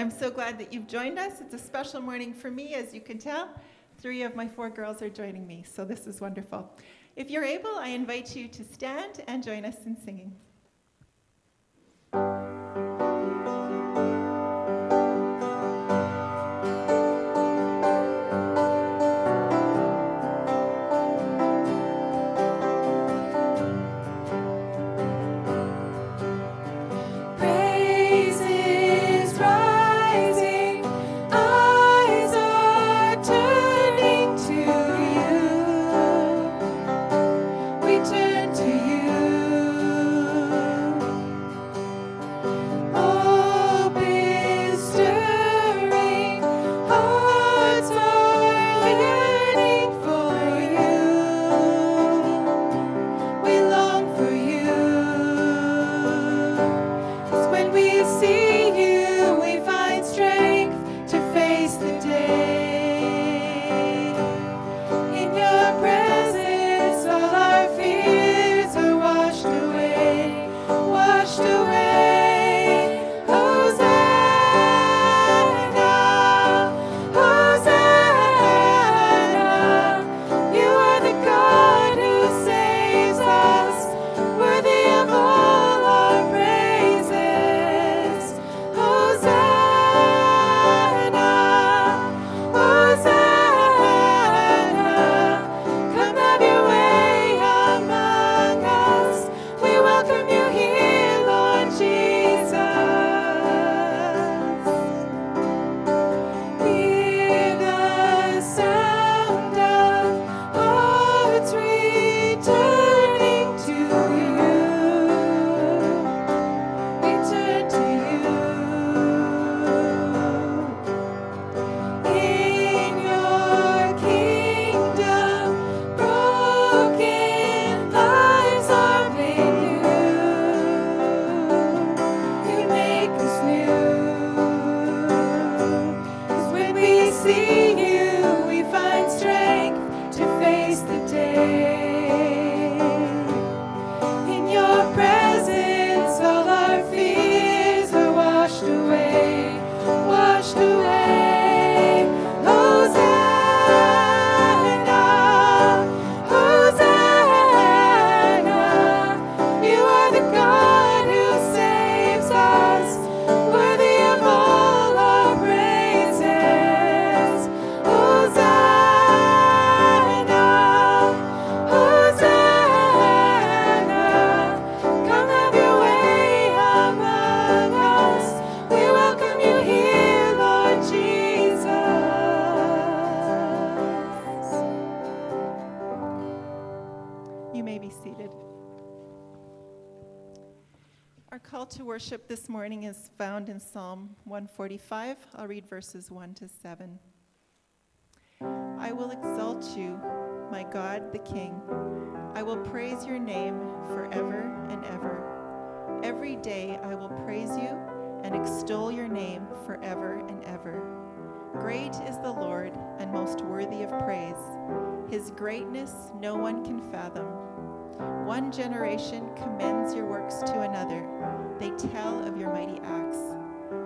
I'm so glad that you've joined us. It's a special morning for me, as you can tell. Three of my four girls are joining me, so this is wonderful. If you're able, I invite you to stand and join us in singing. Morning is found in Psalm 145. I'll read verses 1 to 7. I will exalt you, my God the King. I will praise your name forever and ever. Every day I will praise you and extol your name forever and ever. Great is the Lord and most worthy of praise. His greatness no one can fathom. One generation commends your works to another they tell of your mighty acts.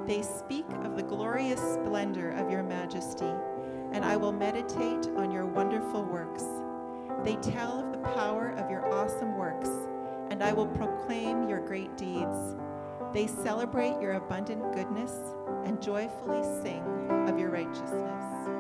They speak of the glorious splendor of your majesty, and I will meditate on your wonderful works. They tell of the power of your awesome works, and I will proclaim your great deeds. They celebrate your abundant goodness and joyfully sing of your righteousness.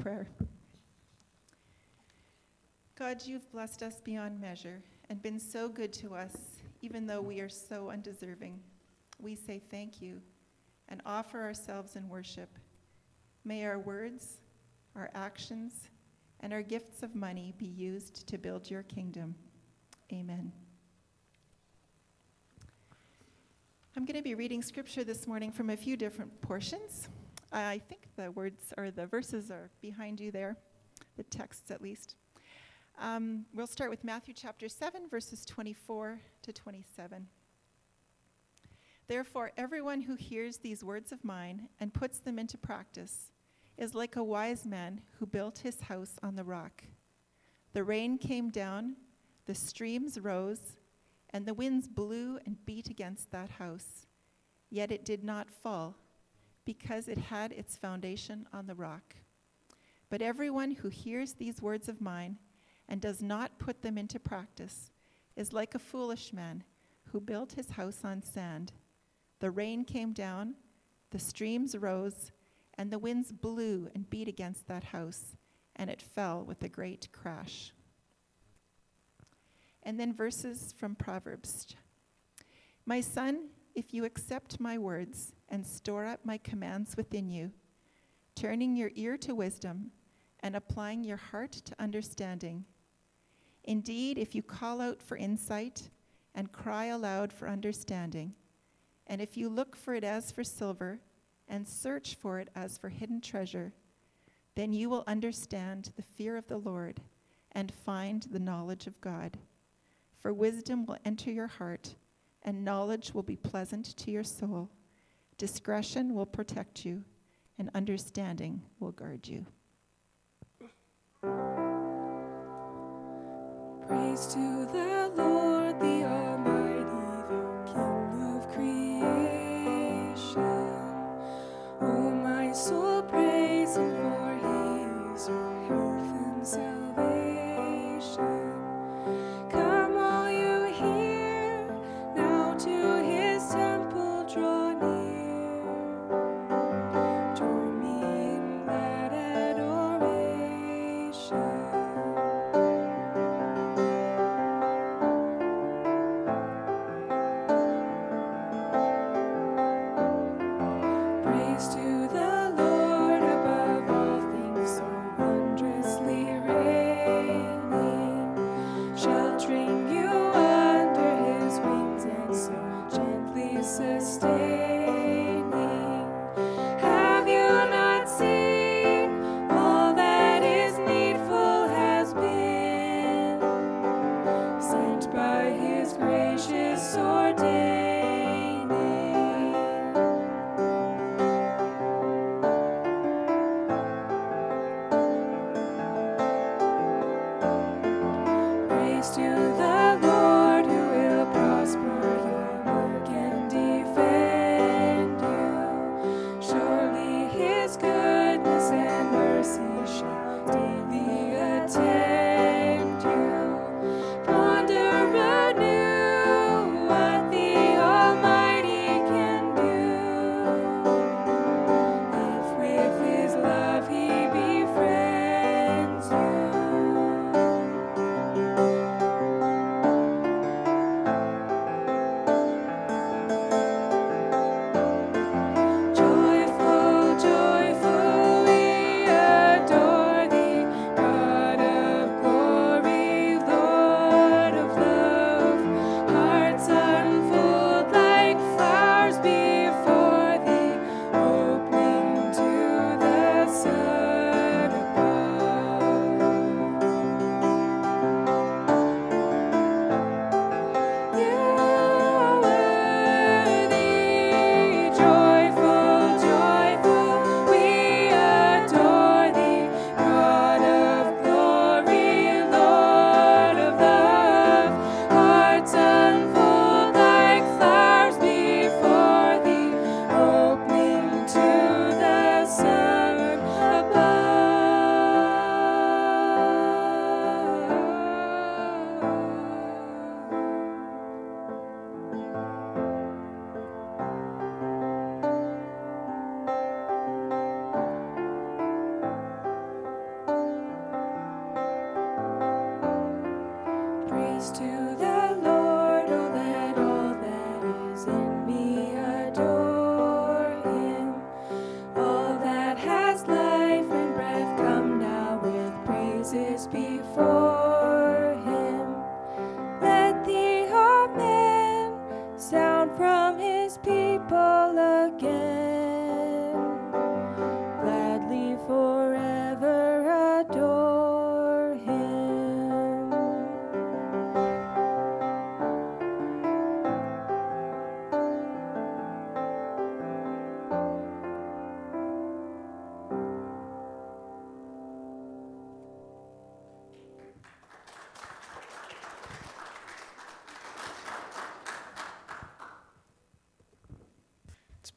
Prayer. God, you've blessed us beyond measure and been so good to us, even though we are so undeserving. We say thank you and offer ourselves in worship. May our words, our actions, and our gifts of money be used to build your kingdom. Amen. I'm going to be reading scripture this morning from a few different portions. I think the words or the verses are behind you there, the texts at least. Um, we'll start with Matthew chapter 7, verses 24 to 27. Therefore, everyone who hears these words of mine and puts them into practice is like a wise man who built his house on the rock. The rain came down, the streams rose, and the winds blew and beat against that house. Yet it did not fall, because it had its foundation on the rock. But everyone who hears these words of mine and does not put them into practice is like a foolish man who built his house on sand. The rain came down, the streams rose, and the winds blew and beat against that house, and it fell with a great crash. And then verses from Proverbs. My son, if you accept my words and store up my commands within you, turning your ear to wisdom and applying your heart to understanding, Indeed, if you call out for insight and cry aloud for understanding, and if you look for it as for silver and search for it as for hidden treasure, then you will understand the fear of the Lord and find the knowledge of God. For wisdom will enter your heart, and knowledge will be pleasant to your soul. Discretion will protect you, and understanding will guard you. Praise to the Lord, the Almighty,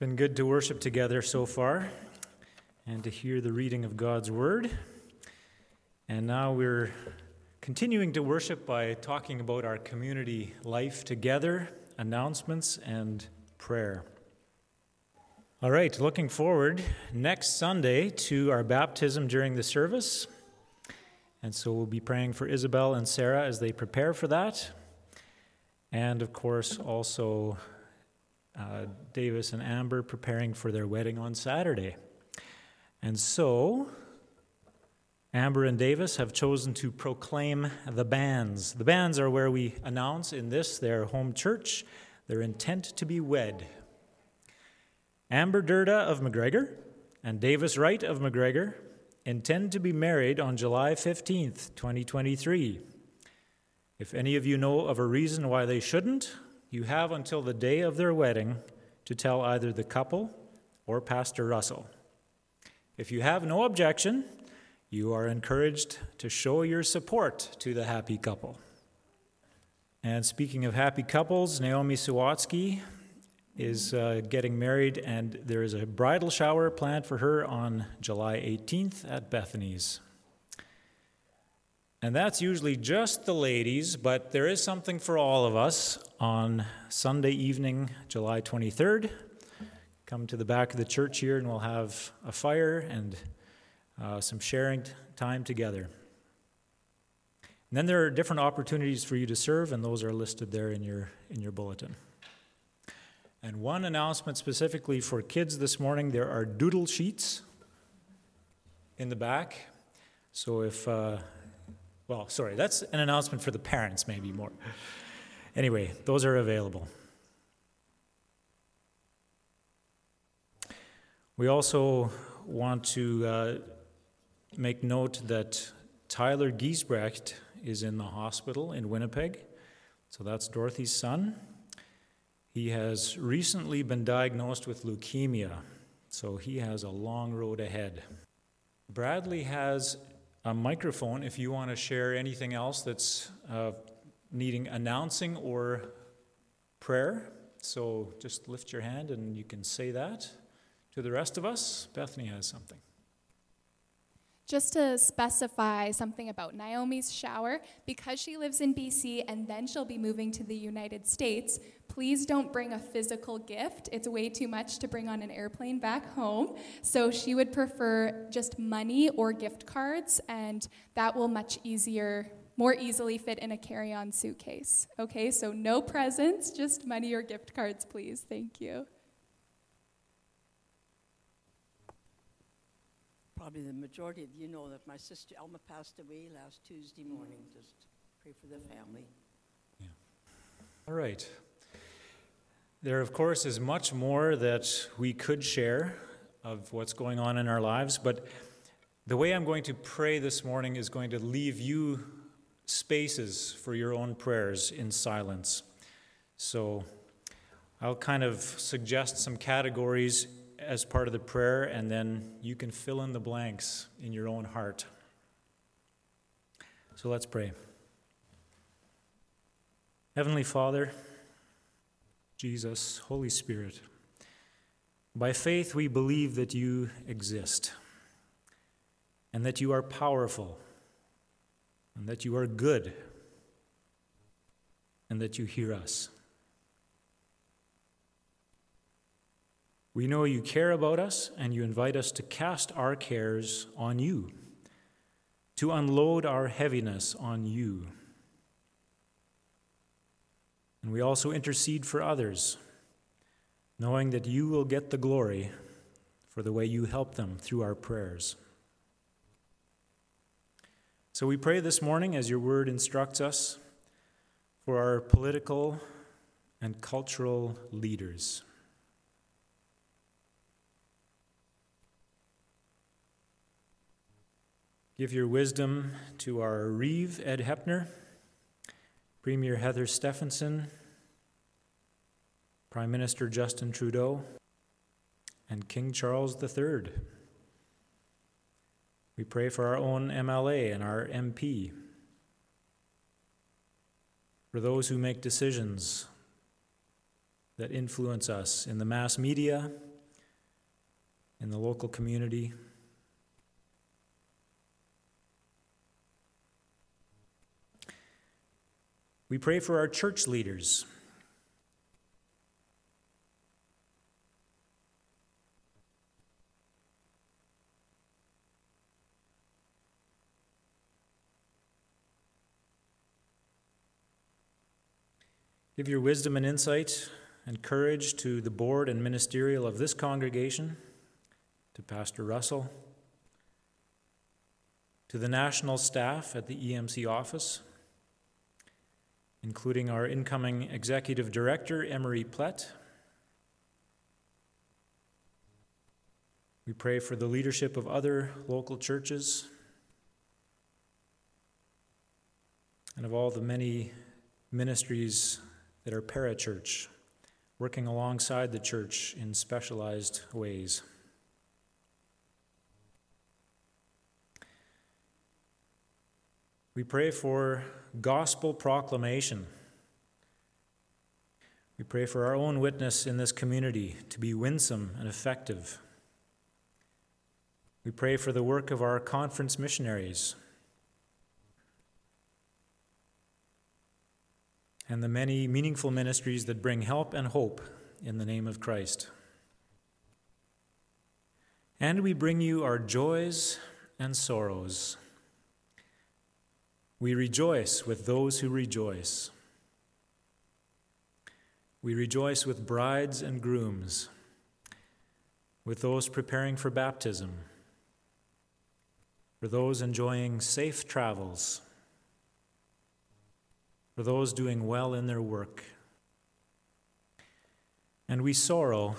been good to worship together so far and to hear the reading of God's Word. And now we're continuing to worship by talking about our community life together, announcements, and prayer. All right, looking forward next Sunday to our baptism during the service. And so we'll be praying for Isabel and Sarah as they prepare for that. And of course, also uh, Davis and Amber preparing for their wedding on Saturday. And so, Amber and Davis have chosen to proclaim the banns. The banns are where we announce in this, their home church, their intent to be wed. Amber Durda of McGregor and Davis Wright of McGregor intend to be married on July 15th, 2023. If any of you know of a reason why they shouldn't, you have until the day of their wedding to tell either the couple or Pastor Russell. If you have no objection, you are encouraged to show your support to the happy couple. And speaking of happy couples, Naomi Sawatsky is uh, getting married, and there is a bridal shower planned for her on July 18th at Bethany's. And that's usually just the ladies, but there is something for all of us on Sunday evening, July 23rd. Come to the back of the church here, and we'll have a fire and uh, some sharing time together. And then there are different opportunities for you to serve, and those are listed there in your, in your bulletin. And one announcement specifically for kids this morning there are doodle sheets in the back. So if, uh, well, sorry, that's an announcement for the parents, maybe more. Anyway, those are available. We also want to uh, make note that Tyler Giesbrecht is in the hospital in Winnipeg. So that's Dorothy's son. He has recently been diagnosed with leukemia, so he has a long road ahead. Bradley has a microphone if you want to share anything else that's uh, needing announcing or prayer. So just lift your hand and you can say that to the rest of us. Bethany has something. Just to specify something about Naomi's shower, because she lives in BC and then she'll be moving to the United States, please don't bring a physical gift. It's way too much to bring on an airplane back home. So she would prefer just money or gift cards, and that will much easier, more easily fit in a carry on suitcase. Okay, so no presents, just money or gift cards, please. Thank you. Probably the majority of you know that my sister Elma passed away last Tuesday morning. Just pray for the family. Yeah. All right. There, of course, is much more that we could share of what's going on in our lives, but the way I'm going to pray this morning is going to leave you spaces for your own prayers in silence. So I'll kind of suggest some categories as part of the prayer, and then you can fill in the blanks in your own heart. So let's pray. Heavenly Father, Jesus, Holy Spirit, by faith we believe that you exist, and that you are powerful, and that you are good, and that you hear us. We know you care about us and you invite us to cast our cares on you, to unload our heaviness on you. And we also intercede for others, knowing that you will get the glory for the way you help them through our prayers. So we pray this morning, as your word instructs us, for our political and cultural leaders. Give your wisdom to our Reeve Ed Hepner, Premier Heather Stefanson, Prime Minister Justin Trudeau, and King Charles III. We pray for our own MLA and our MP, for those who make decisions that influence us in the mass media, in the local community. We pray for our church leaders. Give your wisdom and insight and courage to the board and ministerial of this congregation, to Pastor Russell, to the national staff at the EMC office, including our incoming executive director, Emery Plett. We pray for the leadership of other local churches and of all the many ministries that are parachurch, working alongside the church in specialized ways. We pray for gospel proclamation. We pray for our own witness in this community to be winsome and effective. We pray for the work of our conference missionaries and the many meaningful ministries that bring help and hope in the name of Christ. And we bring you our joys and sorrows. We rejoice with those who rejoice. We rejoice with brides and grooms, with those preparing for baptism, for those enjoying safe travels, for those doing well in their work. And we sorrow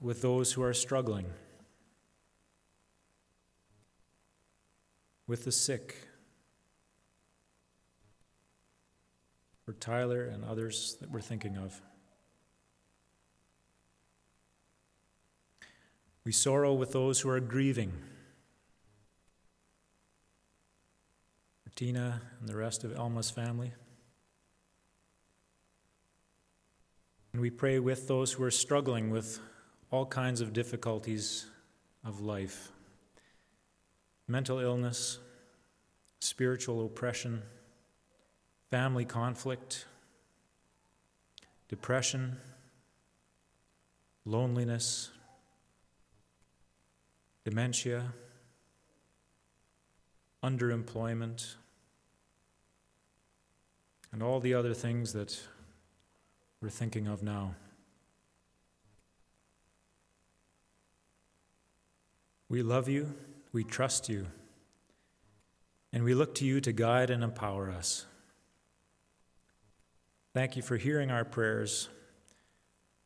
with those who are struggling, with the sick for Tyler and others that we're thinking of. We sorrow with those who are grieving. Tina and the rest of Elma's family. And we pray with those who are struggling with all kinds of difficulties of life mental illness, spiritual oppression family conflict, depression, loneliness, dementia, underemployment, and all the other things that we're thinking of now. We love you, we trust you, and we look to you to guide and empower us. Thank you for hearing our prayers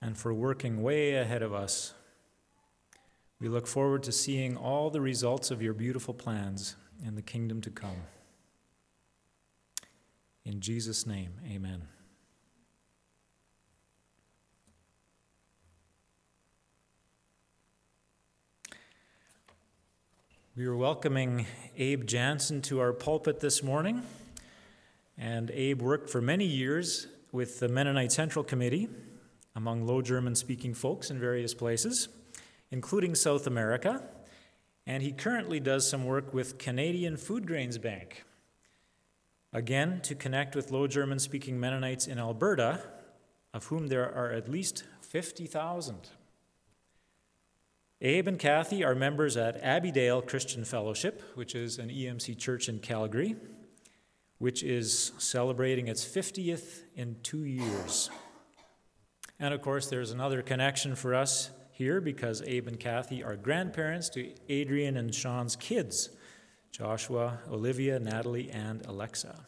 and for working way ahead of us. We look forward to seeing all the results of your beautiful plans in the kingdom to come. In Jesus' name, amen. We are welcoming Abe Janzen to our pulpit this morning. And Abe worked for many years with the Mennonite Central Committee among Low German speaking folks in various places, including South America. And he currently does some work with Canadian Food Grains Bank, again to connect with Low German speaking Mennonites in Alberta, of whom there are at least 50,000. Abe and Kathy are members at Abbeydale Christian Fellowship, which is an EMC church in Calgary which is celebrating its 50th in two years. And of course, there's another connection for us here because Abe and Kathy are grandparents to Adrian and Sean's kids Joshua, Olivia, Natalie, and Alexa.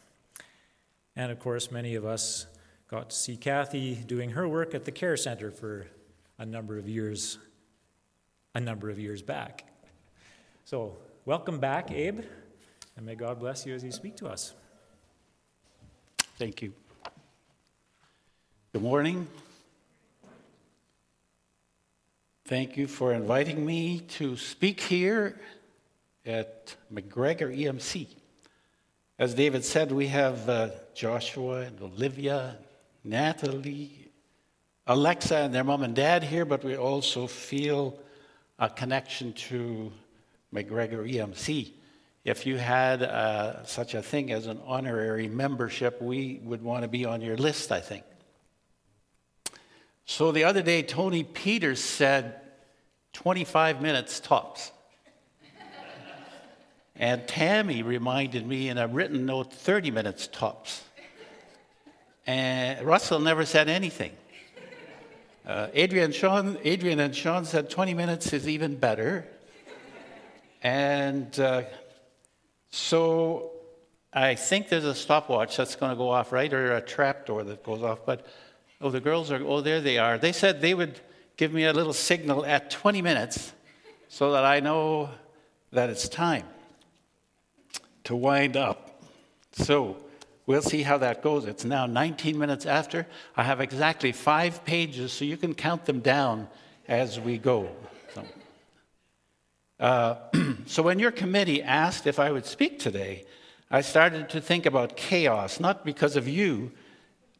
And of course, many of us got to see Kathy doing her work at the care center for a number of years, a number of years back. So, welcome back, Abe. And may God bless you as you speak to us. Thank you. Good morning. Thank you for inviting me to speak here at McGregor EMC. As David said, we have uh, Joshua and Olivia, Natalie, Alexa, and their mom and dad here, but we also feel a connection to McGregor EMC. If you had uh, such a thing as an honorary membership, we would want to be on your list, I think. So the other day, Tony Peters said 25 minutes tops. and Tammy reminded me in a written note 30 minutes tops. And Russell never said anything. Uh, Adrian, Sean, Adrian and Sean said 20 minutes is even better. And uh, so I think there's a stopwatch that's going to go off, right? Or a trap door that goes off. But, oh, the girls are, oh, there they are. They said they would give me a little signal at 20 minutes so that I know that it's time to wind up. So we'll see how that goes. It's now 19 minutes after. I have exactly five pages, so you can count them down as we go. Uh, so, when your committee asked if I would speak today, I started to think about chaos, not because of you,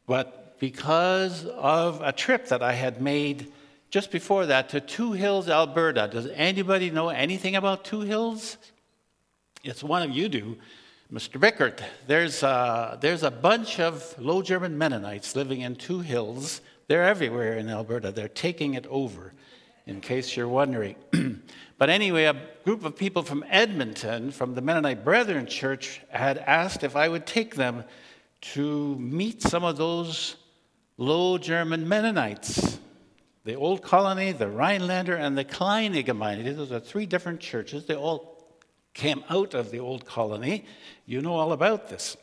but because of a trip that I had made just before that to Two Hills, Alberta. Does anybody know anything about Two Hills? It's one of you do. Mr. Bickert, there's a, there's a bunch of Low German Mennonites living in Two Hills. They're everywhere in Alberta. They're taking it over, in case you're wondering. But anyway, a group of people from Edmonton, from the Mennonite Brethren Church, had asked if I would take them to meet some of those low German Mennonites. The Old Colony, the Rhinelander, and the Kleingemeinde. Those are three different churches. They all came out of the Old Colony. You know all about this.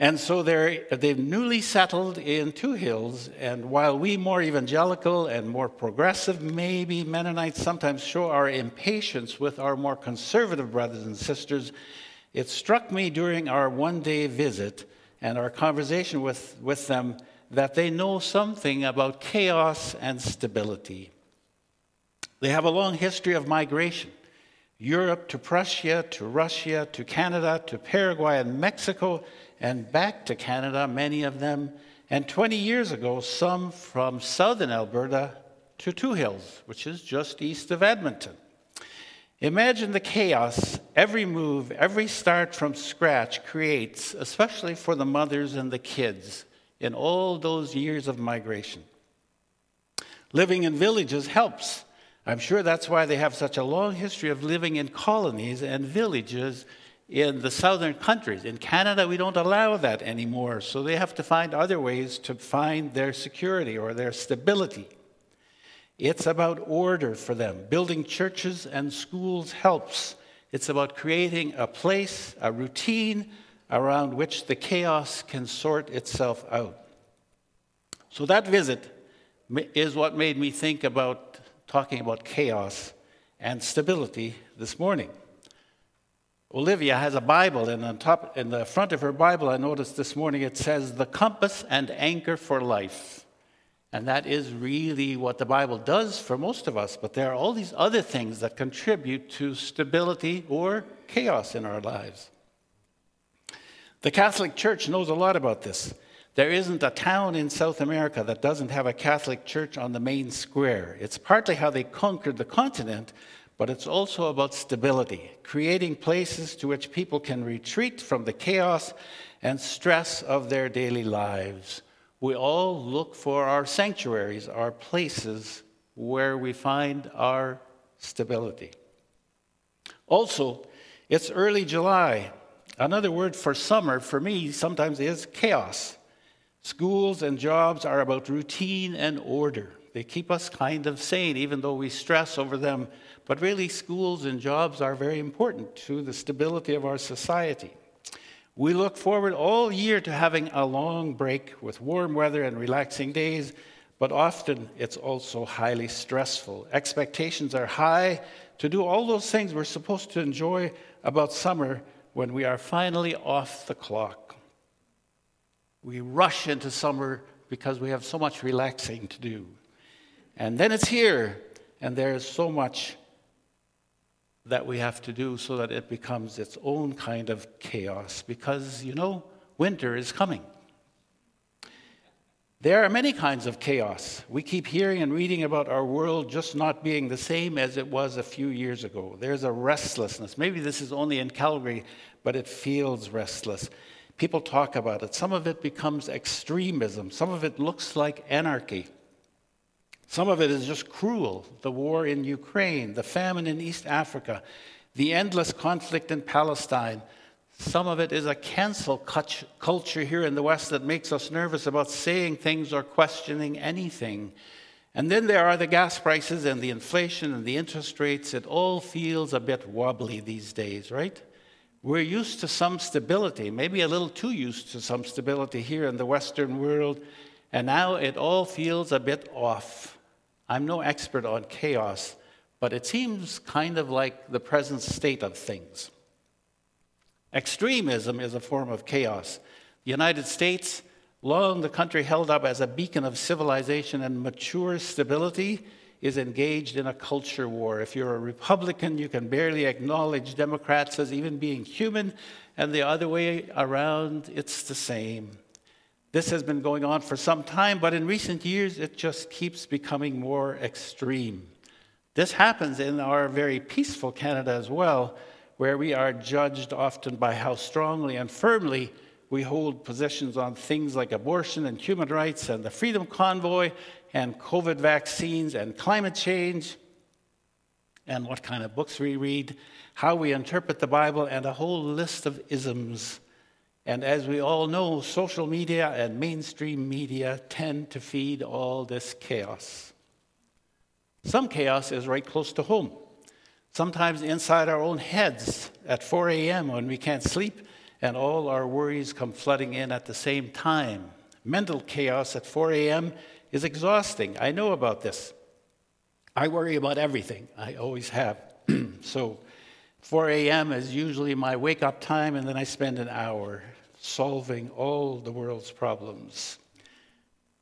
And so they're, they've newly settled in Two Hills, and while we more evangelical and more progressive, maybe Mennonites sometimes show our impatience with our more conservative brothers and sisters, it struck me during our one day visit and our conversation with, with them that they know something about chaos and stability. They have a long history of migration. Europe to Prussia, to Russia, to Canada, to Paraguay and Mexico, and back to Canada, many of them. And 20 years ago, some from southern Alberta to Two Hills, which is just east of Edmonton. Imagine the chaos every move, every start from scratch creates, especially for the mothers and the kids in all those years of migration. Living in villages helps. I'm sure that's why they have such a long history of living in colonies and villages in the southern countries. In Canada, we don't allow that anymore, so they have to find other ways to find their security or their stability. It's about order for them. Building churches and schools helps. It's about creating a place, a routine around which the chaos can sort itself out. So that visit is what made me think about talking about chaos and stability this morning. Olivia has a Bible, and on top, in the front of her Bible, I noticed this morning it says, The compass and anchor for life. And that is really what the Bible does for most of us. But there are all these other things that contribute to stability or chaos in our lives. The Catholic Church knows a lot about this. There isn't a town in South America that doesn't have a Catholic church on the main square. It's partly how they conquered the continent, but it's also about stability, creating places to which people can retreat from the chaos and stress of their daily lives. We all look for our sanctuaries, our places where we find our stability. Also, it's early July. Another word for summer for me sometimes is chaos. Schools and jobs are about routine and order. They keep us kind of sane, even though we stress over them but really, schools and jobs are very important to the stability of our society. We look forward all year to having a long break with warm weather and relaxing days, but often it's also highly stressful. Expectations are high to do all those things we're supposed to enjoy about summer, when we are finally off the clock. We rush into summer because we have so much relaxing to do. And then it's here, and there's so much that we have to do so that it becomes its own kind of chaos because, you know, winter is coming. There are many kinds of chaos. We keep hearing and reading about our world just not being the same as it was a few years ago. There's a restlessness. Maybe this is only in Calgary, but it feels restless. People talk about it. Some of it becomes extremism, some of it looks like anarchy. Some of it is just cruel the war in Ukraine, the famine in East Africa, the endless conflict in Palestine. Some of it is a cancel culture here in the West that makes us nervous about saying things or questioning anything. And then there are the gas prices and the inflation and the interest rates. It all feels a bit wobbly these days, right? We're used to some stability, maybe a little too used to some stability here in the Western world, and now it all feels a bit off. I'm no expert on chaos, but it seems kind of like the present state of things. Extremism is a form of chaos. The United States, long the country held up as a beacon of civilization and mature stability, is engaged in a culture war. If you're a Republican, you can barely acknowledge Democrats as even being human, and the other way around, it's the same. This has been going on for some time, but in recent years it just keeps becoming more extreme. This happens in our very peaceful Canada as well, where we are judged often by how strongly and firmly we hold positions on things like abortion and human rights and the Freedom Convoy and COVID vaccines and climate change and what kind of books we read, how we interpret the Bible, and a whole list of isms and as we all know, social media and mainstream media tend to feed all this chaos. Some chaos is right close to home. Sometimes inside our own heads at 4 a.m. when we can't sleep and all our worries come flooding in at the same time. Mental chaos at 4 a.m. is exhausting. I know about this. I worry about everything. I always have. so 4 a.m. is usually my wake up time, and then I spend an hour solving all the world's problems.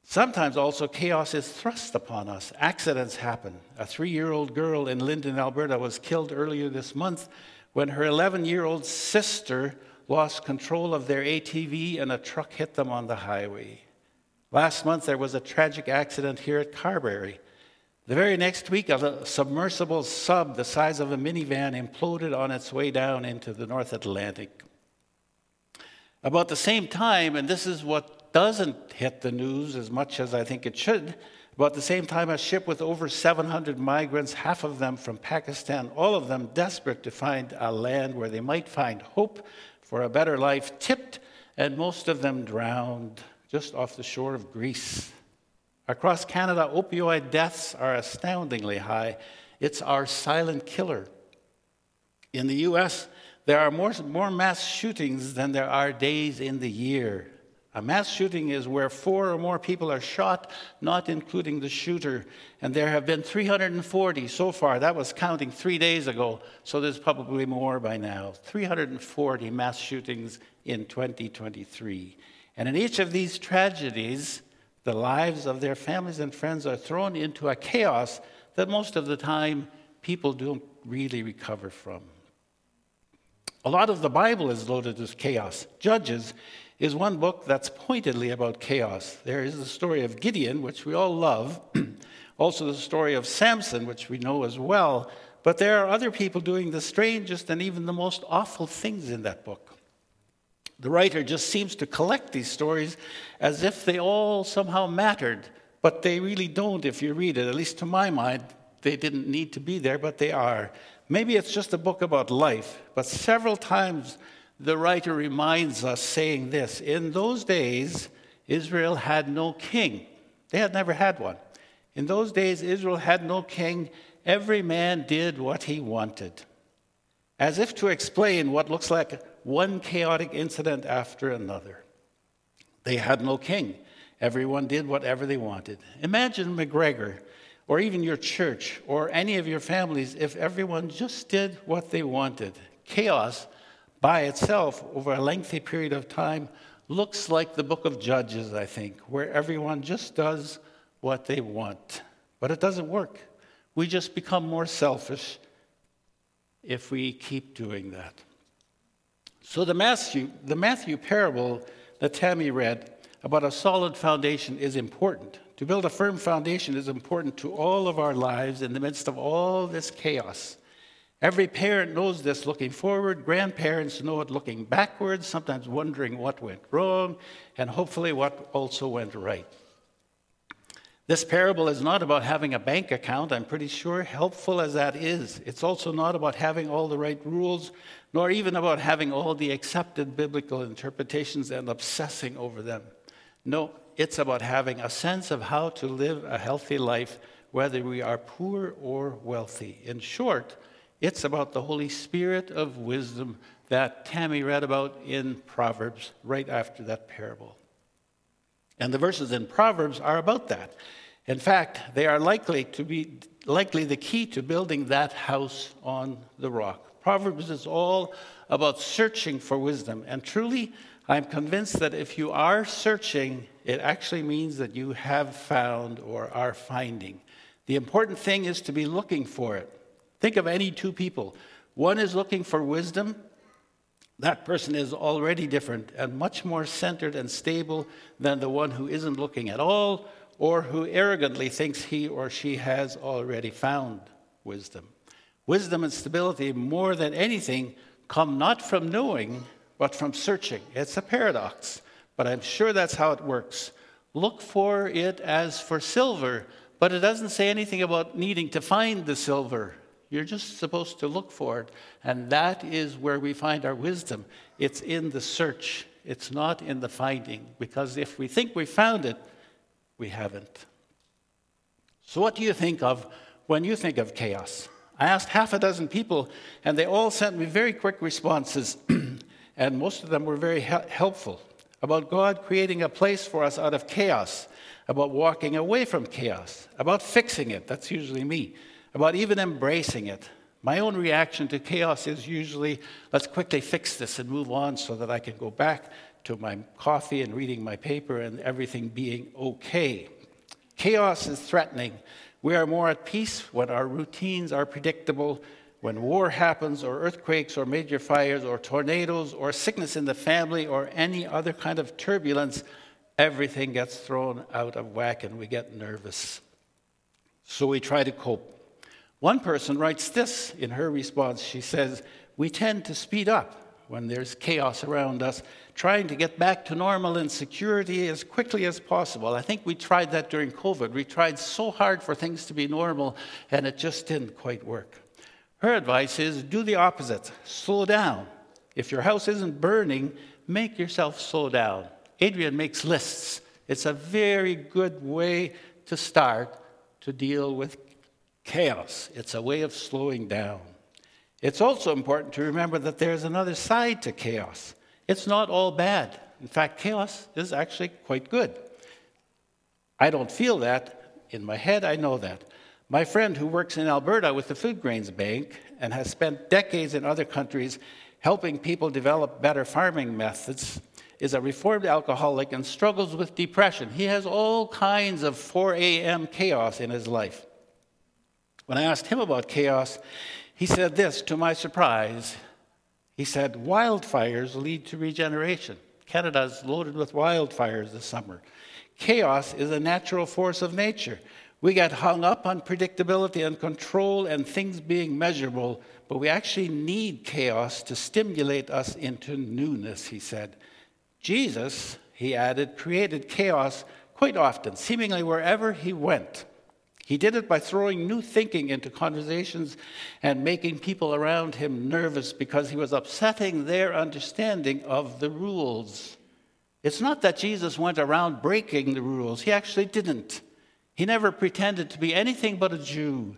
Sometimes also chaos is thrust upon us. Accidents happen. A three year old girl in Linden, Alberta was killed earlier this month when her 11 year old sister lost control of their ATV and a truck hit them on the highway. Last month there was a tragic accident here at Carberry. The very next week, a submersible sub the size of a minivan imploded on its way down into the North Atlantic. About the same time, and this is what doesn't hit the news as much as I think it should, about the same time, a ship with over 700 migrants, half of them from Pakistan, all of them desperate to find a land where they might find hope for a better life, tipped, and most of them drowned just off the shore of Greece. Across Canada, opioid deaths are astoundingly high. It's our silent killer. In the US, there are more, more mass shootings than there are days in the year. A mass shooting is where four or more people are shot, not including the shooter. And there have been 340 so far. That was counting three days ago, so there's probably more by now. 340 mass shootings in 2023. And in each of these tragedies, the lives of their families and friends are thrown into a chaos that most of the time people don't really recover from. A lot of the Bible is loaded with chaos. Judges is one book that's pointedly about chaos. There is the story of Gideon, which we all love, also the story of Samson, which we know as well, but there are other people doing the strangest and even the most awful things in that book. The writer just seems to collect these stories as if they all somehow mattered, but they really don't if you read it. At least to my mind, they didn't need to be there, but they are. Maybe it's just a book about life, but several times the writer reminds us saying this In those days, Israel had no king. They had never had one. In those days, Israel had no king. Every man did what he wanted. As if to explain what looks like one chaotic incident after another. They had no king. Everyone did whatever they wanted. Imagine McGregor or even your church or any of your families if everyone just did what they wanted. Chaos, by itself over a lengthy period of time looks like the book of Judges, I think, where everyone just does what they want. But it doesn't work. We just become more selfish if we keep doing that. So the Matthew, the Matthew parable that Tammy read about a solid foundation is important. To build a firm foundation is important to all of our lives in the midst of all this chaos. Every parent knows this looking forward. Grandparents know it looking backwards, sometimes wondering what went wrong, and hopefully what also went right. This parable is not about having a bank account, I'm pretty sure, helpful as that is. It's also not about having all the right rules, nor even about having all the accepted biblical interpretations and obsessing over them. No, it's about having a sense of how to live a healthy life, whether we are poor or wealthy. In short, it's about the Holy Spirit of wisdom that Tammy read about in Proverbs right after that parable. And the verses in Proverbs are about that. In fact, they are likely to be likely the key to building that house on the rock. Proverbs is all about searching for wisdom. And truly, I'm convinced that if you are searching, it actually means that you have found or are finding. The important thing is to be looking for it. Think of any two people. One is looking for wisdom, that person is already different and much more centered and stable than the one who isn't looking at all or who arrogantly thinks he or she has already found wisdom. Wisdom and stability, more than anything, come not from knowing, but from searching. It's a paradox, but I'm sure that's how it works. Look for it as for silver, but it doesn't say anything about needing to find the silver. You're just supposed to look for it. And that is where we find our wisdom. It's in the search, it's not in the finding. Because if we think we found it, we haven't. So, what do you think of when you think of chaos? I asked half a dozen people, and they all sent me very quick responses, and most of them were very helpful about God creating a place for us out of chaos, about walking away from chaos, about fixing it. That's usually me about even embracing it. My own reaction to chaos is usually, let's quickly fix this and move on so that I can go back to my coffee and reading my paper and everything being okay. Chaos is threatening. We are more at peace when our routines are predictable. When war happens, or earthquakes, or major fires, or tornadoes, or sickness in the family, or any other kind of turbulence, everything gets thrown out of whack and we get nervous. So we try to cope. One person writes this in her response. She says, We tend to speed up when there's chaos around us, trying to get back to normal and security as quickly as possible. I think we tried that during COVID. We tried so hard for things to be normal, and it just didn't quite work. Her advice is do the opposite slow down. If your house isn't burning, make yourself slow down. Adrian makes lists. It's a very good way to start to deal with chaos, it's a way of slowing down. It's also important to remember that there's another side to chaos. It's not all bad. In fact, chaos is actually quite good. I don't feel that. In my head, I know that. My friend who works in Alberta with the Food Grains Bank and has spent decades in other countries helping people develop better farming methods is a reformed alcoholic and struggles with depression. He has all kinds of 4 a.m. chaos in his life. When I asked him about chaos, he said this to my surprise. He said, Wildfires lead to regeneration. Canada is loaded with wildfires this summer. Chaos is a natural force of nature. We get hung up on predictability and control and things being measurable, but we actually need chaos to stimulate us into newness, he said. Jesus, he added, created chaos quite often, seemingly wherever he went. He did it by throwing new thinking into conversations and making people around him nervous because he was upsetting their understanding of the rules. It's not that Jesus went around breaking the rules, he actually didn't. He never pretended to be anything but a Jew,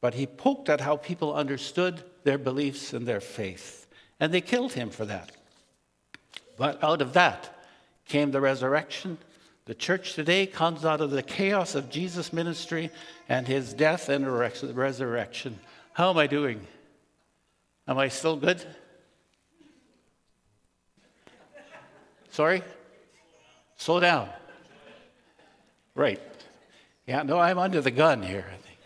but he poked at how people understood their beliefs and their faith. And they killed him for that. But out of that came the resurrection the church today comes out of the chaos of Jesus' ministry and his death and resurrection. How am I doing? Am I still good? Sorry? Slow down. Right. Yeah, no, I'm under the gun here, I think.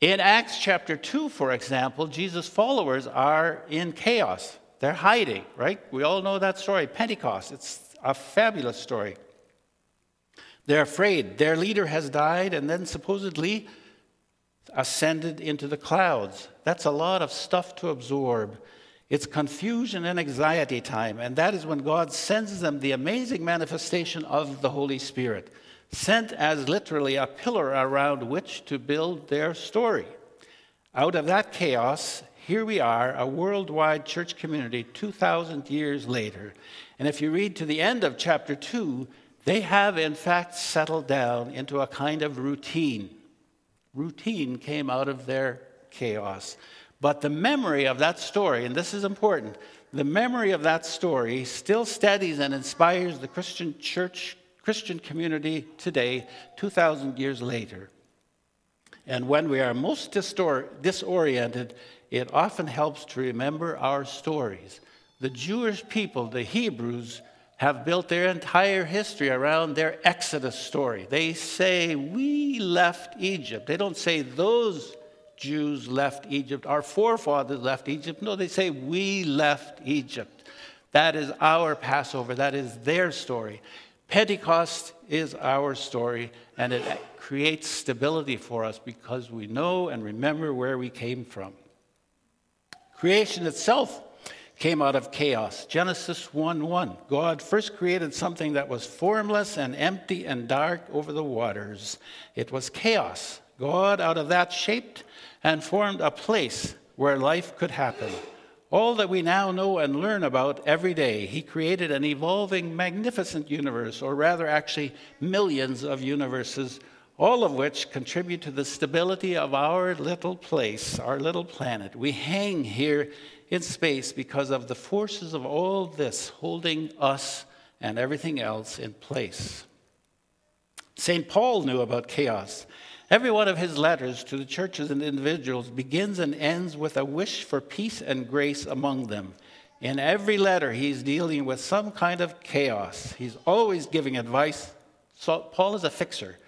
In Acts chapter 2, for example, Jesus' followers are in chaos. They're hiding, right? We all know that story, Pentecost. It's a fabulous story. They're afraid. Their leader has died and then supposedly ascended into the clouds. That's a lot of stuff to absorb. It's confusion and anxiety time, and that is when God sends them the amazing manifestation of the Holy Spirit, sent as literally a pillar around which to build their story. Out of that chaos, here we are, a worldwide church community 2,000 years later. And if you read to the end of chapter 2, they have in fact settled down into a kind of routine. Routine came out of their chaos. But the memory of that story, and this is important, the memory of that story still steadies and inspires the Christian church, Christian community today, 2,000 years later. And when we are most disoriented, it often helps to remember our stories. The Jewish people, the Hebrews, have built their entire history around their Exodus story. They say, We left Egypt. They don't say those Jews left Egypt, our forefathers left Egypt. No, they say, We left Egypt. That is our Passover, that is their story. Pentecost is our story, and it creates stability for us because we know and remember where we came from. Creation itself came out of chaos. Genesis 1 1. God first created something that was formless and empty and dark over the waters. It was chaos. God, out of that, shaped and formed a place where life could happen. All that we now know and learn about every day, He created an evolving, magnificent universe, or rather, actually, millions of universes, all of which contribute to the stability of our little place, our little planet. We hang here in space because of the forces of all this holding us and everything else in place. St. Paul knew about chaos. Every one of his letters to the churches and individuals begins and ends with a wish for peace and grace among them. In every letter, he's dealing with some kind of chaos. He's always giving advice. So Paul is a fixer.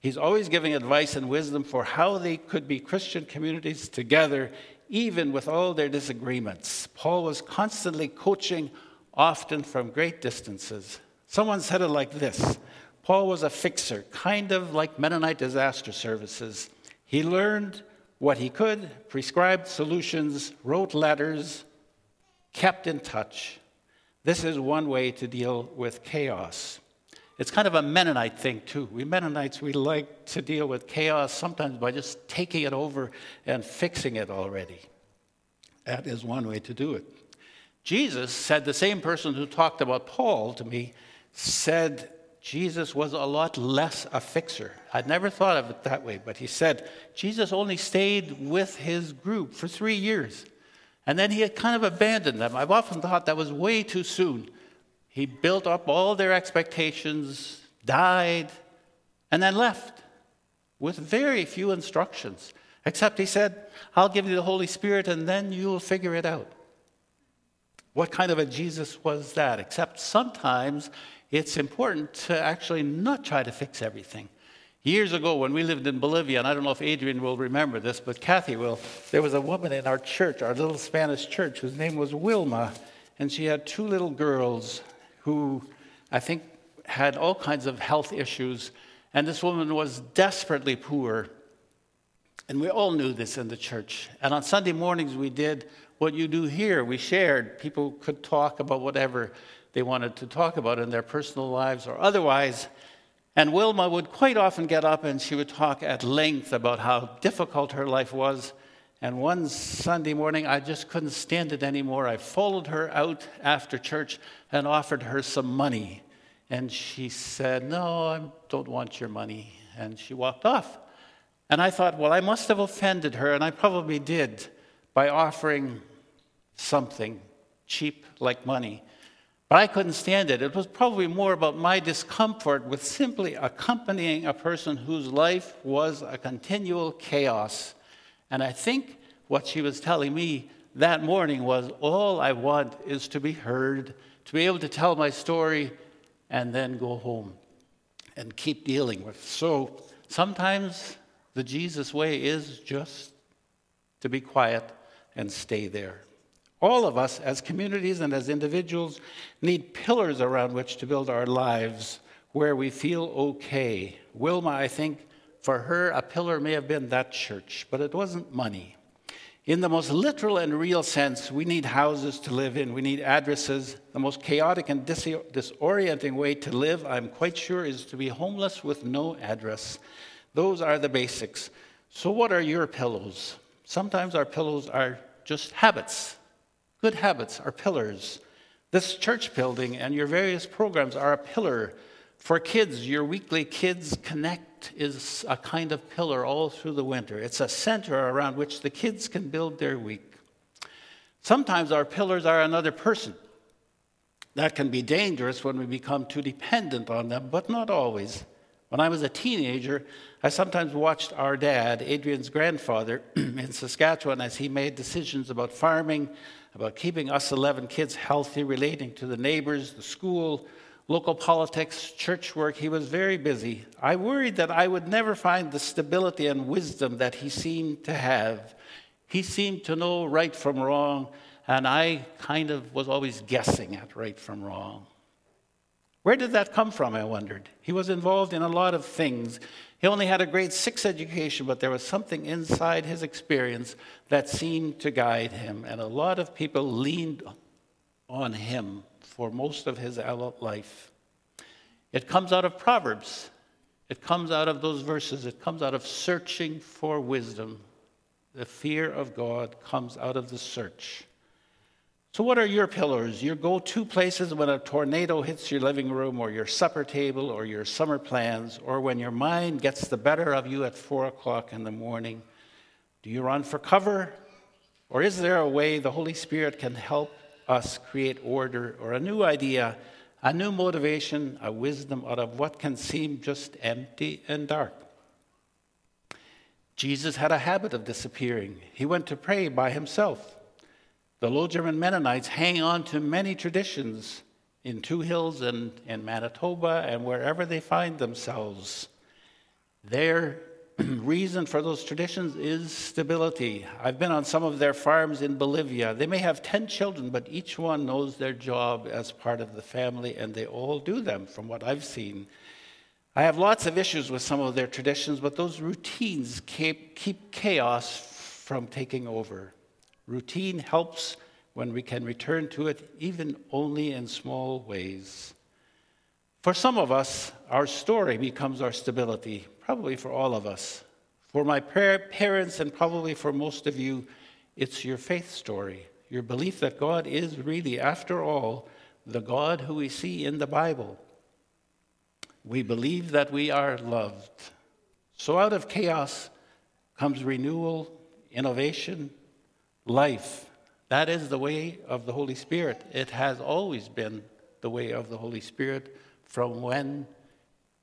He's always giving advice and wisdom for how they could be Christian communities together, even with all their disagreements. Paul was constantly coaching, often from great distances. Someone said it like this Paul was a fixer, kind of like Mennonite disaster services. He learned what he could, prescribed solutions, wrote letters, kept in touch. This is one way to deal with chaos. It's kind of a Mennonite thing, too. We Mennonites, we like to deal with chaos sometimes by just taking it over and fixing it already. That is one way to do it. Jesus said, the same person who talked about Paul to me said Jesus was a lot less a fixer. I'd never thought of it that way, but he said Jesus only stayed with his group for three years. And then he had kind of abandoned them. I've often thought that was way too soon. He built up all their expectations, died, and then left with very few instructions. Except he said, I'll give you the Holy Spirit and then you'll figure it out. What kind of a Jesus was that? Except sometimes it's important to actually not try to fix everything. Years ago, when we lived in Bolivia, and I don't know if Adrian will remember this, but Kathy will, there was a woman in our church, our little Spanish church, whose name was Wilma, and she had two little girls who I think had all kinds of health issues. And this woman was desperately poor. And we all knew this in the church. And on Sunday mornings, we did what you do here. We shared. People could talk about whatever they wanted to talk about in their personal lives or otherwise. And Wilma would quite often get up and she would talk at length about how difficult her life was. And one Sunday morning, I just couldn't stand it anymore. I followed her out after church and offered her some money. And she said, No, I don't want your money. And she walked off. And I thought, well, I must have offended her, and I probably did by offering something cheap like money. But I couldn't stand it. It was probably more about my discomfort with simply accompanying a person whose life was a continual chaos. And I think what she was telling me that morning was all I want is to be heard, to be able to tell my story and then go home and keep dealing with. So sometimes the Jesus way is just to be quiet and stay there. All of us, as communities and as individuals, need pillars around which to build our lives where we feel okay. Wilma, I think, for her, a pillar may have been that church, but it wasn't money. In the most literal and real sense, we need houses to live in, we need addresses. The most chaotic and dis- disorienting way to live, I'm quite sure, is to be homeless with no address. Those are the basics. So, what are your pillows? Sometimes our pillows are just habits. Good habits are pillars. This church building and your various programs are a pillar. For kids, your weekly Kids Connect is a kind of pillar all through the winter. It's a center around which the kids can build their week. Sometimes our pillars are another person. That can be dangerous when we become too dependent on them, but not always. When I was a teenager, I sometimes watched our dad, Adrian's grandfather, in Saskatchewan as he made decisions about farming, about keeping us 11 kids healthy, relating to the neighbors, the school, local politics, church work. He was very busy. I worried that I would never find the stability and wisdom that he seemed to have. He seemed to know right from wrong, and I kind of was always guessing at right from wrong. Where did that come from, I wondered? He was involved in a lot of things. He only had a grade six education, but there was something inside his experience that seemed to guide him, and a lot of people leaned on him for most of his adult life. It comes out of Proverbs. It comes out of those verses. It comes out of searching for wisdom. The fear of God comes out of the search. So, what are your pillars? Your go to places when a tornado hits your living room or your supper table or your summer plans or when your mind gets the better of you at four o'clock in the morning? Do you run for cover? Or is there a way the Holy Spirit can help us create order or a new idea, a new motivation, a wisdom out of what can seem just empty and dark. Jesus had a habit of disappearing. He went to pray by himself. The Low German Mennonites hang on to many traditions in Two Hills and in Manitoba and wherever they find themselves. Their reason for those traditions is stability. I've been on some of their farms in Bolivia. They may have 10 children, but each one knows their job as part of the family, and they all do them, from what I've seen. I have lots of issues with some of their traditions, but those routines keep, keep chaos from taking over. Routine helps when we can return to it, even only in small ways. For some of us, our story becomes our stability, probably for all of us. For my parents, and probably for most of you, it's your faith story, your belief that God is really, after all, the God who we see in the Bible. We believe that we are loved. So out of chaos comes renewal, innovation, life. That is the way of the Holy Spirit. It has always been the way of the Holy Spirit from when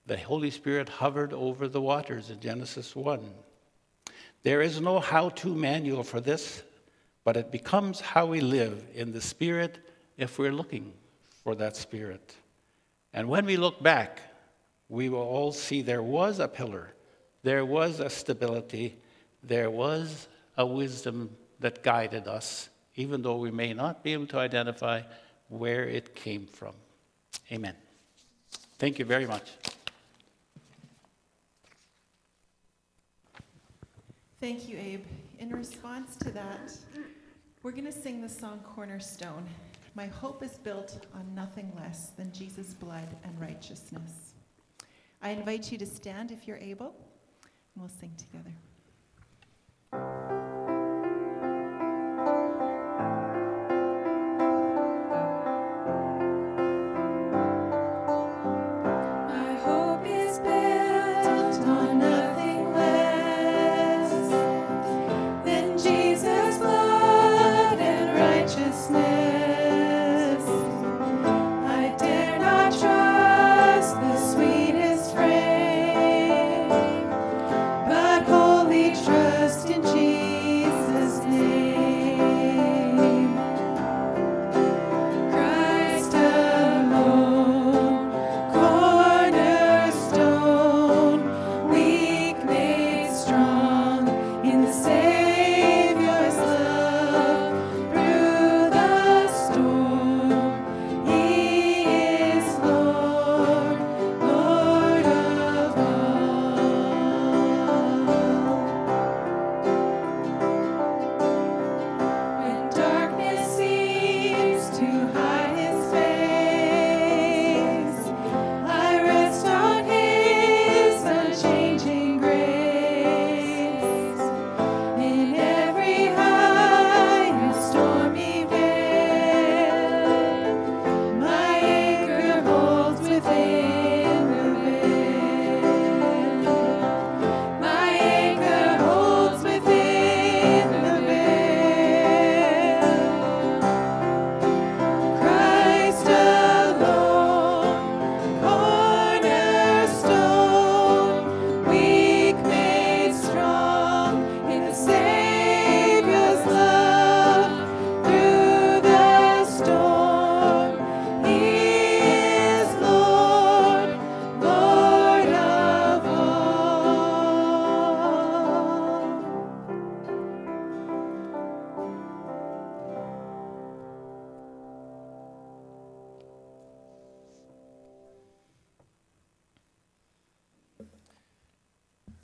the Holy Spirit hovered over the waters in Genesis 1. There is no how to manual for this, but it becomes how we live in the Spirit if we're looking for that Spirit. And when we look back, we will all see there was a pillar, there was a stability, there was a wisdom that guided us, even though we may not be able to identify where it came from. Amen. Thank you very much. Thank you, Abe. In response to that, we're going to sing the song Cornerstone. My hope is built on nothing less than Jesus' blood and righteousness. I invite you to stand if you're able, and we'll sing together.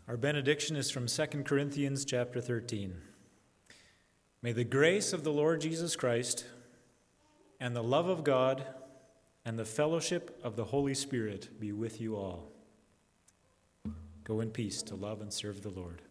Our benediction is from 2 Corinthians chapter 13. May the grace of the Lord Jesus Christ and the love of God and the fellowship of the Holy Spirit be with you all. Go in peace to love and serve the Lord.